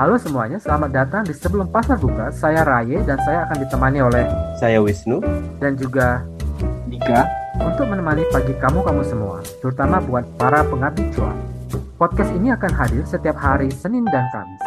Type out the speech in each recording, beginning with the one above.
Halo semuanya, selamat datang di Sebelum Pasar Buka. Saya Raye dan saya akan ditemani oleh Saya Wisnu. dan juga Dika. untuk menemani pagi kamu-kamu semua, terutama buat para pengabdi cuan. Podcast ini akan hadir setiap hari Senin dan Kamis.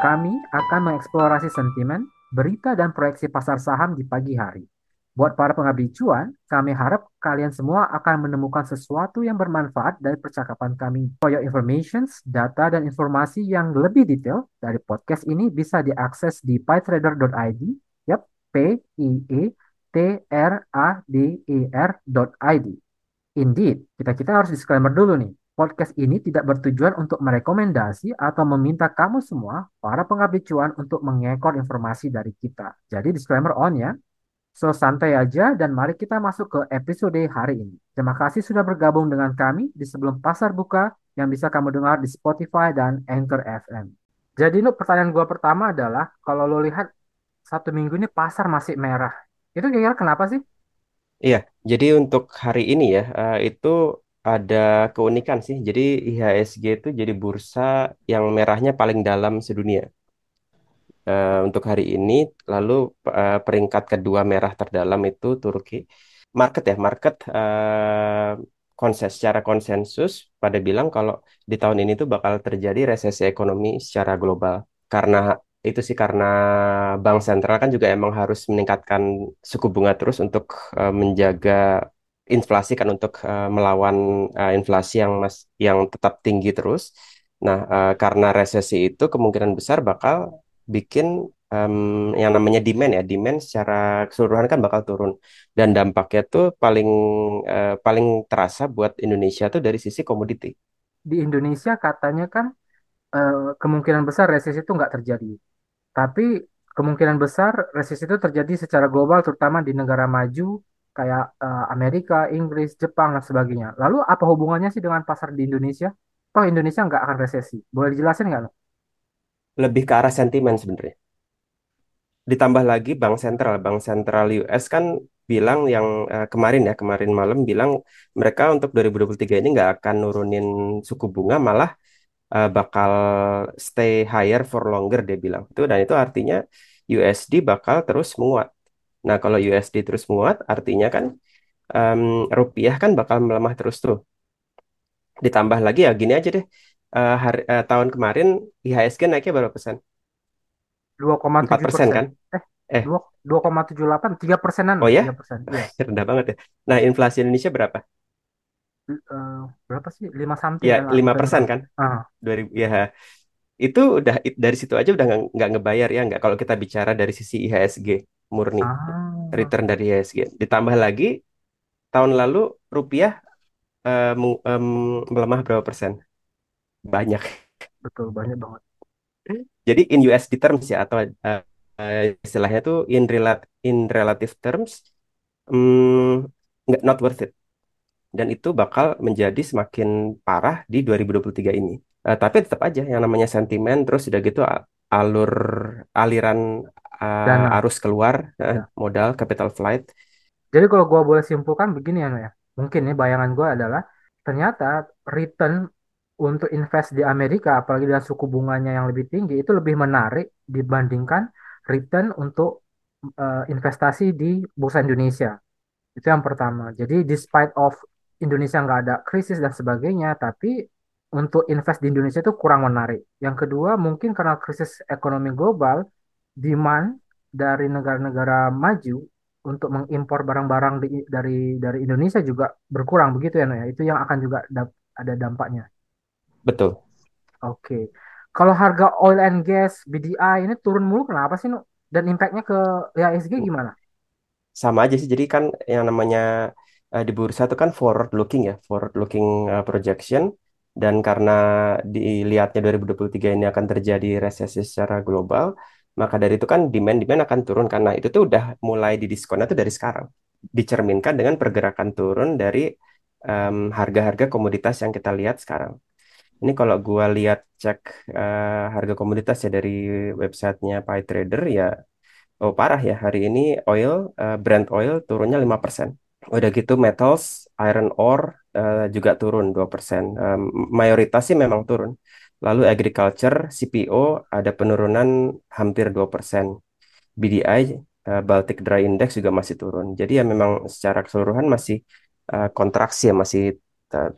Kami akan mengeksplorasi sentimen, berita, dan proyeksi pasar saham di pagi hari. Buat para pengabdi cuan, kami harap kalian semua akan menemukan sesuatu yang bermanfaat dari percakapan kami. For your informations, data dan informasi yang lebih detail dari podcast ini bisa diakses di pytrader.id. Yap, P I E T R A D E R.id. Indeed, kita-kita harus disclaimer dulu nih. Podcast ini tidak bertujuan untuk merekomendasi atau meminta kamu semua, para pengabdi cuan, untuk mengekor informasi dari kita. Jadi disclaimer on ya. So, santai aja dan mari kita masuk ke episode hari ini. Terima kasih sudah bergabung dengan kami di sebelum pasar buka yang bisa kamu dengar di Spotify dan Anchor FM. Jadi, Nuk, pertanyaan gua pertama adalah, kalau lo lihat satu minggu ini pasar masih merah. Itu kira-kira kenapa sih? Iya, jadi untuk hari ini ya, eh, itu ada keunikan sih. Jadi IHSG itu jadi bursa yang merahnya paling dalam sedunia. Eh, untuk hari ini, lalu eh, peringkat kedua merah terdalam itu Turki. Market ya, market eh, konses secara konsensus pada bilang kalau di tahun ini tuh bakal terjadi resesi ekonomi secara global. Karena itu sih karena bank sentral kan juga emang harus meningkatkan suku bunga terus untuk eh, menjaga inflasi kan untuk eh, melawan eh, inflasi yang mas yang tetap tinggi terus. Nah, eh, karena resesi itu kemungkinan besar bakal bikin em, yang namanya demand ya, demand secara keseluruhan kan bakal turun dan dampaknya tuh paling eh, paling terasa buat Indonesia tuh dari sisi komoditi. Di Indonesia katanya kan eh, kemungkinan besar resesi itu nggak terjadi. Tapi kemungkinan besar resesi itu terjadi secara global, terutama di negara maju kayak eh, Amerika, Inggris, Jepang, dan sebagainya. Lalu apa hubungannya sih dengan pasar di Indonesia? Toh Indonesia nggak akan resesi. Boleh dijelasin nggak? Lebih ke arah sentimen sebenarnya. Ditambah lagi Bank Sentral, Bank Sentral US kan bilang yang eh, kemarin ya, kemarin malam bilang mereka untuk 2023 ini nggak akan nurunin suku bunga, malah eh, bakal stay higher for longer dia bilang. Itu dan itu artinya USD bakal terus menguat. Nah, kalau USD terus menguat, artinya kan em, rupiah kan bakal melemah terus tuh. Ditambah lagi ya gini aja deh. Eh, hari, eh, tahun kemarin IHSG naiknya berapa persen? 4 2,7 persen kan? Eh, Eh, 2, 2,78, 3 persenan oh ya? 3 persen. Iya. Rendah banget ya. Nah, inflasi Indonesia berapa? Eh, berapa sih? 5 something Ya, kan lah, 5 hampir persen 6. kan? Ah, 2000, ya, itu udah dari situ aja udah nggak ngebayar ya nggak kalau kita bicara dari sisi IHSG murni ah, return dari IHSG. Ditambah lagi tahun lalu rupiah eh, meng- em, melemah berapa persen? Banyak. betul, banyak banget. Jadi in USD terms ya atau eh, istilahnya tuh in relat in relative terms mm, nggak not worth it. Dan itu bakal menjadi semakin parah di 2023 ini. Eh, tapi tetap aja yang namanya sentimen terus udah gitu alur aliran uh, Dana. arus keluar Ya. modal capital flight Jadi kalau gua boleh simpulkan begini ya, Nuk ya. Mungkin ya bayangan gua adalah ternyata return untuk invest di Amerika, apalagi dengan suku bunganya yang lebih tinggi, itu lebih menarik dibandingkan return untuk eh, investasi di bursa Indonesia. Itu yang pertama. Jadi despite of Indonesia nggak ada krisis dan sebagainya, tapi untuk invest di Indonesia itu kurang menarik. Yang kedua, mungkin karena krisis ekonomi global, demand dari negara-negara maju untuk mengimpor barang-barang dari dari Indonesia juga berkurang begitu ya, Noh ya. Itu yang akan juga ada dampaknya. Betul. Oke. Kalau harga oil and gas BDI ini turun mulu kenapa sih, Nuk? Dan impactnya ke IHSG gimana? sama aja sih. Jadi kan yang namanya eh, di bursa itu kan forward looking ya forward looking eh, projection. Dan karena dilihatnya 2023 ini akan terjadi resesi secara global maka dari itu kan demand demand akan turun. Karena itu tuh udah mulai didiskonnya tuh dari sekarang. Dicerminkan dengan pergerakan turun dari em, harga-harga komoditas yang kita lihat sekarang Ini kalau gua lihat cek eh, harga komoditas ya dari websitenya PyTrader ya, oh parah ya hari ini oil, eh, Brent oil turunnya 5%. Udah gitu metals, iron ore eh, juga turun 2%. Em, mayoritas sih memang turun. Lalu agriculture CPO ada penurunan hampir 2%. BDI eh, Baltic Dry Index juga masih turun. Jadi ya memang secara keseluruhan masih eh, kontraksi ya masih eh,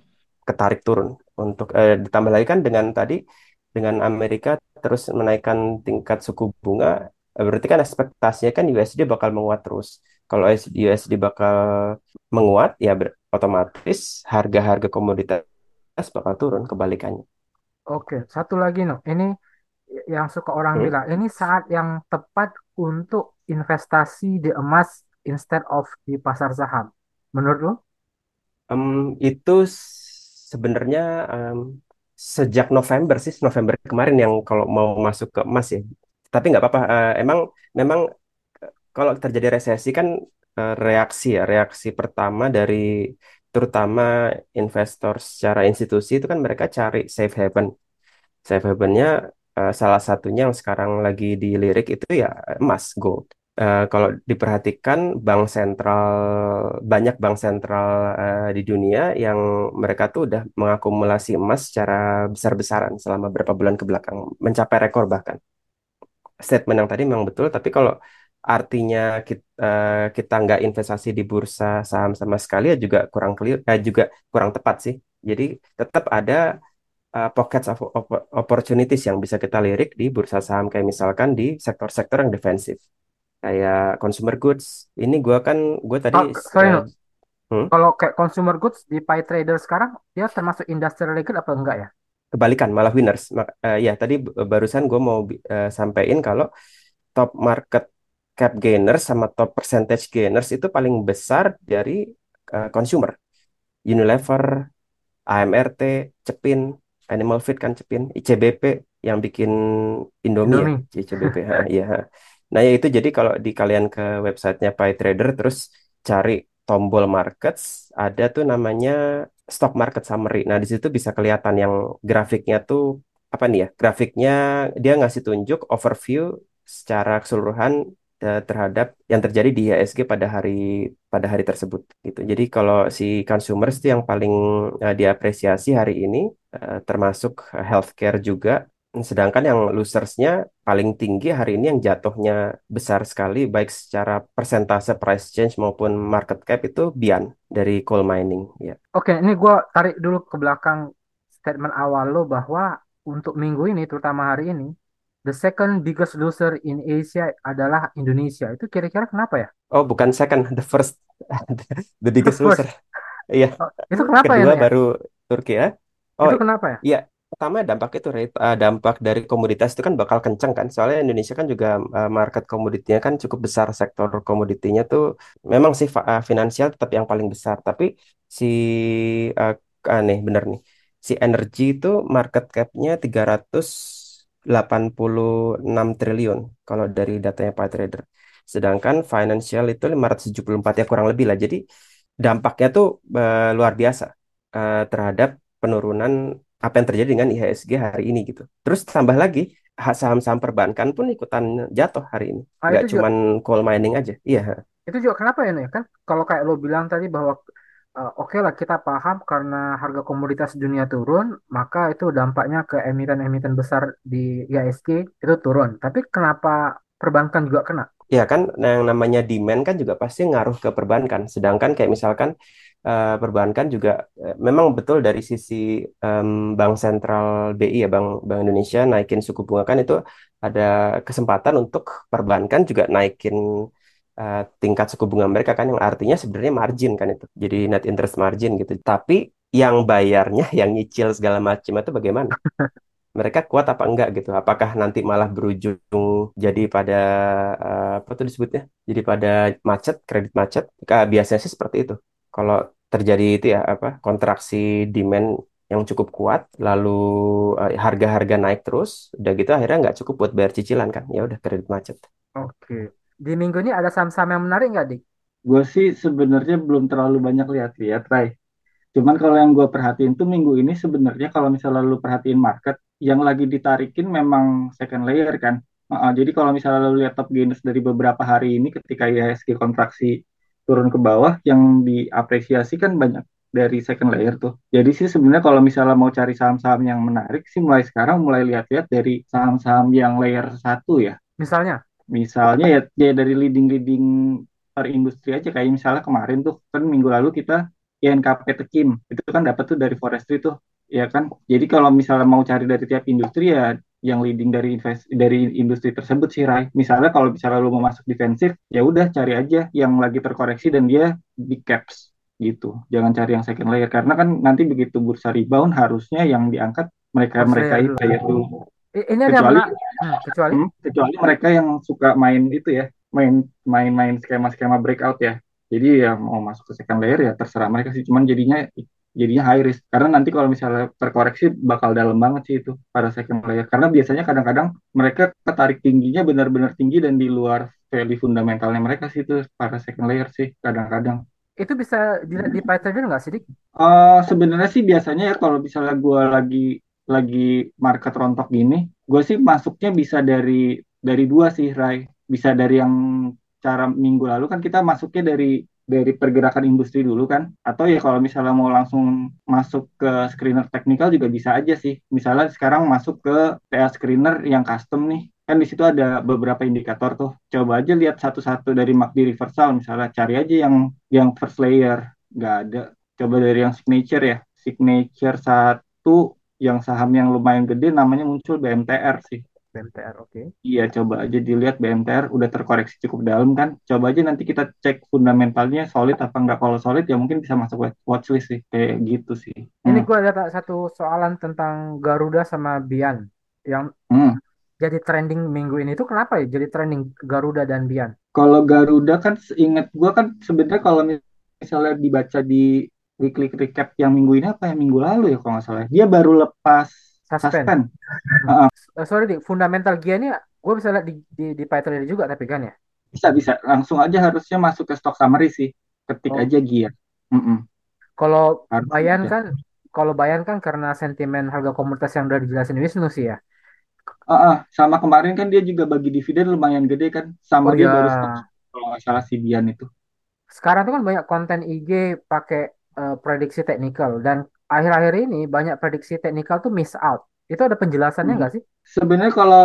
ketarik turun. Untuk eh, ditambah lagi kan dengan tadi dengan Amerika terus menaikkan tingkat suku bunga, eh, berarti kan ekspektasinya kan USD bakal menguat terus. Kalau USD bakal menguat, ya otomatis harga-harga komoditas bakal turun kebalikannya. Oke, satu lagi no. Ini yang suka orang Hmm? bilang, ini saat yang tepat untuk investasi di emas instead of di pasar saham. Menurut lo? Em, itu sebenarnya em, sejak November sih, November kemarin yang kalau mau masuk ke emas ya. Tapi nggak apa-apa. eh, emang memang eh, kalau terjadi resesi kan eh, reaksi ya, reaksi pertama dari terutama investor secara institusi itu kan mereka cari safe haven. Safe havennya eh, salah satunya yang sekarang lagi dilirik itu ya emas, gold. Eh, kalau diperhatikan bank sentral banyak bank sentral eh, di dunia yang mereka tuh udah mengakumulasi emas secara besar-besaran selama beberapa bulan ke belakang, mencapai rekor bahkan. Statement yang tadi memang betul, tapi kalau artinya kita, kita nggak investasi di bursa saham sama sekali ya juga kurang clear, eh, juga kurang tepat sih. Jadi tetap ada uh, pockets of op- opportunities yang bisa kita lirik di bursa saham kayak misalkan di sektor-sektor yang defensif kayak consumer goods. Ini gua kan gue tadi Oh, sorry uh, hmm, Kalau kayak consumer goods di pay trader sekarang, dia termasuk industrial legal apa enggak ya? kebalikan malah winners. Mak- uh, ya tadi b- barusan gue mau bi- uh, sampaikan kalau top market cap gainers sama top percentage gainers itu paling besar dari uh, consumer. Unilever, AMRT, Cepin, Animal Feed kan Cepin, ICBP yang bikin Indomie ya, Indomie. ICBP. Ha, iya. ha. Nah, ya itu jadi kalau di kalian ke websitenya PyTrader terus cari tombol markets, ada tuh namanya stock market summary. Nah, di situ bisa kelihatan yang grafiknya tuh apa nih ya? Grafiknya dia ngasih tunjuk overview secara keseluruhan eh, terhadap yang terjadi di IHSG pada hari pada hari tersebut gitu. Jadi kalau si consumers itu yang paling eh, diapresiasi hari ini eh, termasuk healthcare juga. Sedangkan yang losersnya paling tinggi hari ini yang jatuhnya besar sekali baik secara persentase price change maupun market cap itu Bian dari coal mining ya. Oke, ini gue tarik dulu ke belakang statement awal lo bahwa untuk minggu ini, terutama hari ini, the second biggest loser in Asia adalah Indonesia. Itu kira-kira kenapa ya? Oh, bukan second, the first, the The biggest loser. first. Iya, Oh, itu kenapa ya, kedua baru Turki ya. Oh, Itu kenapa ya? iya. Pertama dampak itu, Ray. Uh, dampak dari komoditas itu kan bakal kenceng kan. Soalnya Indonesia kan juga uh, market komoditinya kan cukup besar. Sektor komoditinya tuh memang sih uh, finansial tetap yang paling besar. Tapi si uh, aneh bener nih. Si energi itu market cap-nya 386 triliun kalau dari datanya Pak Trader. Sedangkan financial itu 574 ya kurang lebih lah. Jadi dampaknya tuh uh, luar biasa uh, terhadap penurunan apa yang terjadi dengan IHSG hari ini gitu. Terus tambah lagi ha- saham-saham perbankan pun ikutan jatuh hari ini. Ah, juga, cuman coal mining aja. Iya. itu juga kenapa ya, Nek? Kan kalau kayak lo bilang tadi bahwa eh, oke lah kita paham karena harga komoditas dunia turun, maka itu dampaknya ke emiten-emiten besar di IHSG itu turun. Tapi kenapa perbankan juga kena? Ya kan yang namanya demand kan juga pasti ngaruh ke perbankan. Sedangkan kayak misalkan eh, perbankan juga eh, memang betul dari sisi em, Bank Sentral BI ya Bank Bank Indonesia naikin suku bunga kan itu ada kesempatan untuk perbankan juga naikin eh, tingkat suku bunga mereka kan yang artinya sebenarnya margin kan itu. Jadi net interest margin gitu. Tapi yang bayarnya yang nyicil segala macam itu bagaimana? mereka kuat apa enggak gitu. Apakah nanti malah berujung jadi pada eh, apa tuh disebutnya? Jadi pada macet, kredit macet. Biasanya sih seperti itu. Kalau terjadi itu ya apa kontraksi demand yang cukup kuat, lalu eh, harga-harga naik terus, udah gitu akhirnya nggak cukup buat bayar cicilan kan? Ya udah kredit macet. Oke. Di minggu ini ada saham-saham yang menarik nggak, Dik? Gue sih sebenarnya belum terlalu banyak lihat-lihat, Ray. Cuman kalau yang gue perhatiin tuh minggu ini sebenarnya kalau misalnya lu perhatiin market, yang lagi ditarikin memang second layer kan. Uh, jadi kalau misalnya lu lihat top gainers dari beberapa hari ini ketika IHSG kontraksi turun ke bawah, yang diapresiasi kan banyak dari second layer tuh. Jadi sih sebenarnya kalau misalnya mau cari saham-saham yang menarik sih mulai sekarang mulai lihat-lihat dari saham-saham yang layer satu ya. Misalnya? Misalnya ya, ya dari leading-leading per industri aja kayak misalnya kemarin tuh kan minggu lalu kita INKP Tekim itu kan dapat tuh dari forestry tuh ya kan. Jadi kalau misalnya mau cari dari tiap industri ya yang leading dari invest dari industri tersebut sih Rai. Misalnya kalau misalnya lu mau masuk defensif, ya udah cari aja yang lagi terkoreksi dan dia di caps gitu. Jangan cari yang second layer karena kan nanti begitu bursa rebound harusnya yang diangkat mereka mereka itu ya dulu. Ini ada kecuali, hmm, kecuali hmm, kecuali mereka yang suka main itu ya, main main main skema-skema breakout ya. Jadi ya mau masuk ke second layer ya terserah mereka sih. Cuman jadinya jadinya high risk karena nanti kalau misalnya terkoreksi bakal dalam banget sih itu pada second layer karena biasanya kadang-kadang mereka ketarik tingginya benar-benar tinggi dan di luar value fundamentalnya mereka sih itu para second layer sih kadang-kadang itu bisa dilihat di PyTrader nggak sih, Dik? Uh, sebenarnya sih biasanya ya kalau misalnya gue lagi lagi market rontok gini, gue sih masuknya bisa dari dari dua sih, Rai. Bisa dari yang cara minggu lalu kan kita masuknya dari dari pergerakan industri dulu kan? Atau ya kalau misalnya mau langsung masuk ke screener teknikal juga bisa aja sih. Misalnya sekarang masuk ke TA screener yang custom nih. Kan di situ ada beberapa indikator tuh. Coba aja lihat satu-satu dari MACD reversal misalnya cari aja yang yang first layer. Nggak ada. Coba dari yang signature ya. Signature satu yang saham yang lumayan gede namanya muncul BMTR sih BMTR, oke. Okay. Iya, coba aja dilihat BMTR udah terkoreksi cukup dalam kan. Coba aja nanti kita cek fundamentalnya solid apa enggak. Kalau solid ya mungkin bisa masuk watchlist sih. Kayak gitu sih. Ini hmm. gue ada satu soalan tentang Garuda sama Bian. Yang hmm. jadi trending minggu ini itu kenapa ya jadi trending Garuda dan Bian? Kalau Garuda kan inget gue kan sebenarnya kalau misalnya dibaca di weekly recap yang minggu ini apa ya minggu lalu ya kalau nggak salah. Dia baru lepas Suspend. Suspend. Uh, uh, sorry, di fundamental gear ini gue bisa lihat di, di, di Python ini juga tapi kan ya? Bisa, bisa. Langsung aja harusnya masuk ke stock summary sih. Ketik oh. aja gear. Mm -mm. Kalau Bayan kan, kalau Bayan kan karena sentimen harga komoditas yang udah dijelasin Wisnu sih ya. Uh, uh, sama kemarin kan dia juga bagi dividen lumayan gede kan. Sama oh, dia ya. baru stock, kalau nggak salah si Bian itu. Sekarang tuh kan banyak konten IG pakai uh, prediksi teknikal dan akhir-akhir ini banyak prediksi teknikal tuh miss out. Itu ada penjelasannya hmm. nggak hmm. sih? Sebenarnya kalau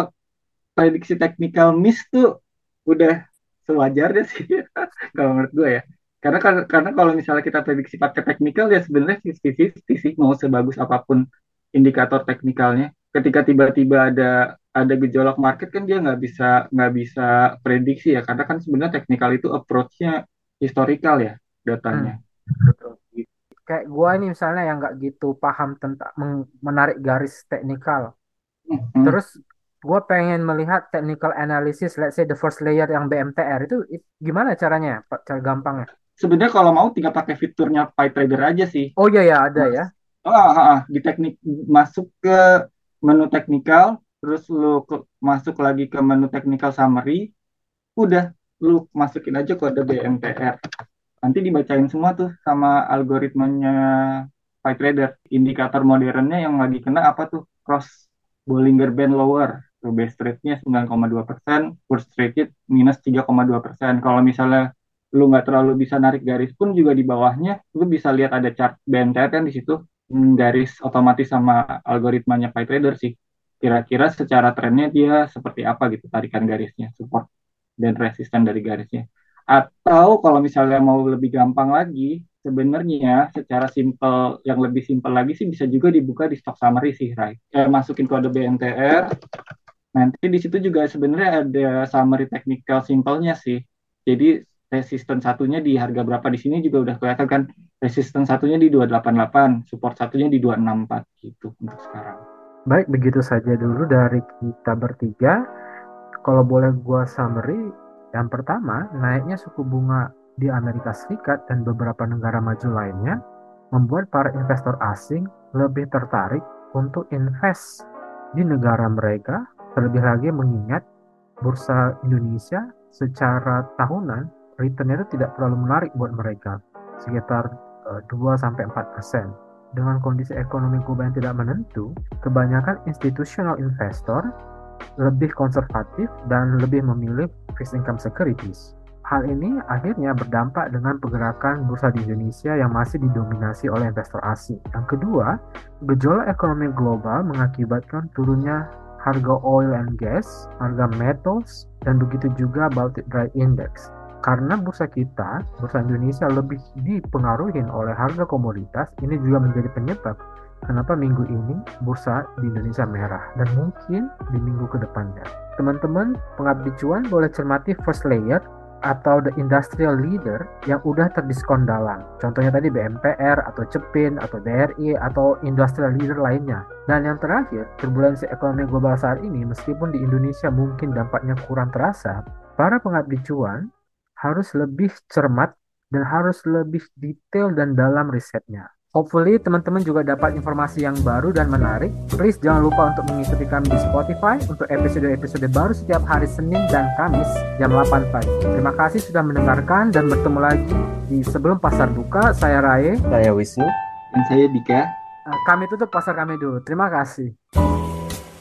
prediksi teknikal miss tuh udah sewajarnya sih kalau menurut gue ya. Karena karena kalau misalnya kita prediksi pakai teknikal ya sebenarnya sih sih mau sebagus apa pun indikator teknikalnya. Ketika tiba-tiba ada ada gejolak market kan dia nggak bisa nggak bisa prediksi ya karena kan sebenarnya teknikal itu approach-nya historical ya datanya. Hmm. Betul kayak gua ini misalnya yang nggak gitu paham tentang menarik garis teknikal. Mm-hmm. terus gua pengen melihat technical analysis let's say the first layer yang BMTR itu, itu gimana caranya pak? Cara gampangnya? Sebenarnya kalau mau tinggal pakai fiturnya PyTrader aja sih. Oh iya ya ada ya. Ah, ah, ah. di teknik masuk ke menu teknikal terus lu ke, masuk lagi ke menu technical summary udah lu masukin aja kode BMTR nanti dibacain semua tuh sama algoritmanya PyTrader. Indikator modernnya yang lagi kena apa tuh? Cross Bollinger Band Lower. Tuh base rate-nya 9,2 persen, worst rate minus 3,2 persen. Kalau misalnya lu nggak terlalu bisa narik garis pun juga di bawahnya, lu bisa lihat ada chart BMTR kan di situ hmm, garis otomatis sama algoritmanya PyTrader sih. Kira-kira secara trennya dia seperti apa gitu tarikan garisnya, support dan resisten dari garisnya. Atau kalau misalnya mau lebih gampang lagi, sebenarnya secara simple yang lebih simple lagi sih bisa juga dibuka di stock summary sih, Rai. Kayak masukin kode BNTR. Nanti di situ juga sebenarnya ada summary technical simpelnya sih. Jadi resisten satunya di harga berapa di sini juga udah kelihatan kan resisten satunya di 288, support satunya di 264 gitu untuk sekarang. Baik, begitu saja dulu dari kita bertiga. Kalau boleh gua summary, yang pertama, naiknya suku bunga di Amerika Serikat dan beberapa negara maju lainnya membuat para investor asing lebih tertarik untuk invest di negara mereka, terlebih lagi mengingat bursa Indonesia secara tahunan returnnya itu tidak terlalu menarik buat mereka, sekitar 2 eh, sampai 4 persen. Dengan kondisi ekonomi global yang tidak menentu, kebanyakan institutional investor lebih konservatif dan lebih memilih fixed income securities. Hal ini akhirnya berdampak dengan pergerakan bursa di Indonesia yang masih didominasi oleh investor asing. Yang kedua, gejolak ekonomi global mengakibatkan turunnya harga oil and gas, harga metals, dan begitu juga Baltic Dry Index. Karena bursa kita, bursa Indonesia lebih dipengaruhi oleh harga komoditas, ini juga menjadi penyebab kenapa minggu ini bursa di Indonesia merah dan mungkin di minggu ke depannya. Teman-teman, pengabdi cuan boleh cermati first layer atau the industrial leader yang udah terdiskon dalam. Contohnya tadi BMPR atau CEPIN atau BRI atau industrial leader lainnya. Dan yang terakhir, turbulensi ekonomi global saat ini meskipun di Indonesia mungkin dampaknya kurang terasa, para pengabdi cuan harus lebih cermat dan harus lebih detail dan dalam risetnya. Hopefully teman-teman juga dapat informasi yang baru dan menarik. Please jangan lupa untuk mengikuti kami di Spotify untuk episode-episode baru setiap hari Senin dan Kamis jam 8 pagi. Terima kasih sudah mendengarkan dan bertemu lagi di sebelum pasar buka. Saya Raye. Saya Wisnu. Dan saya Dika. Eh, kami tutup pasar kami dulu. Terima kasih.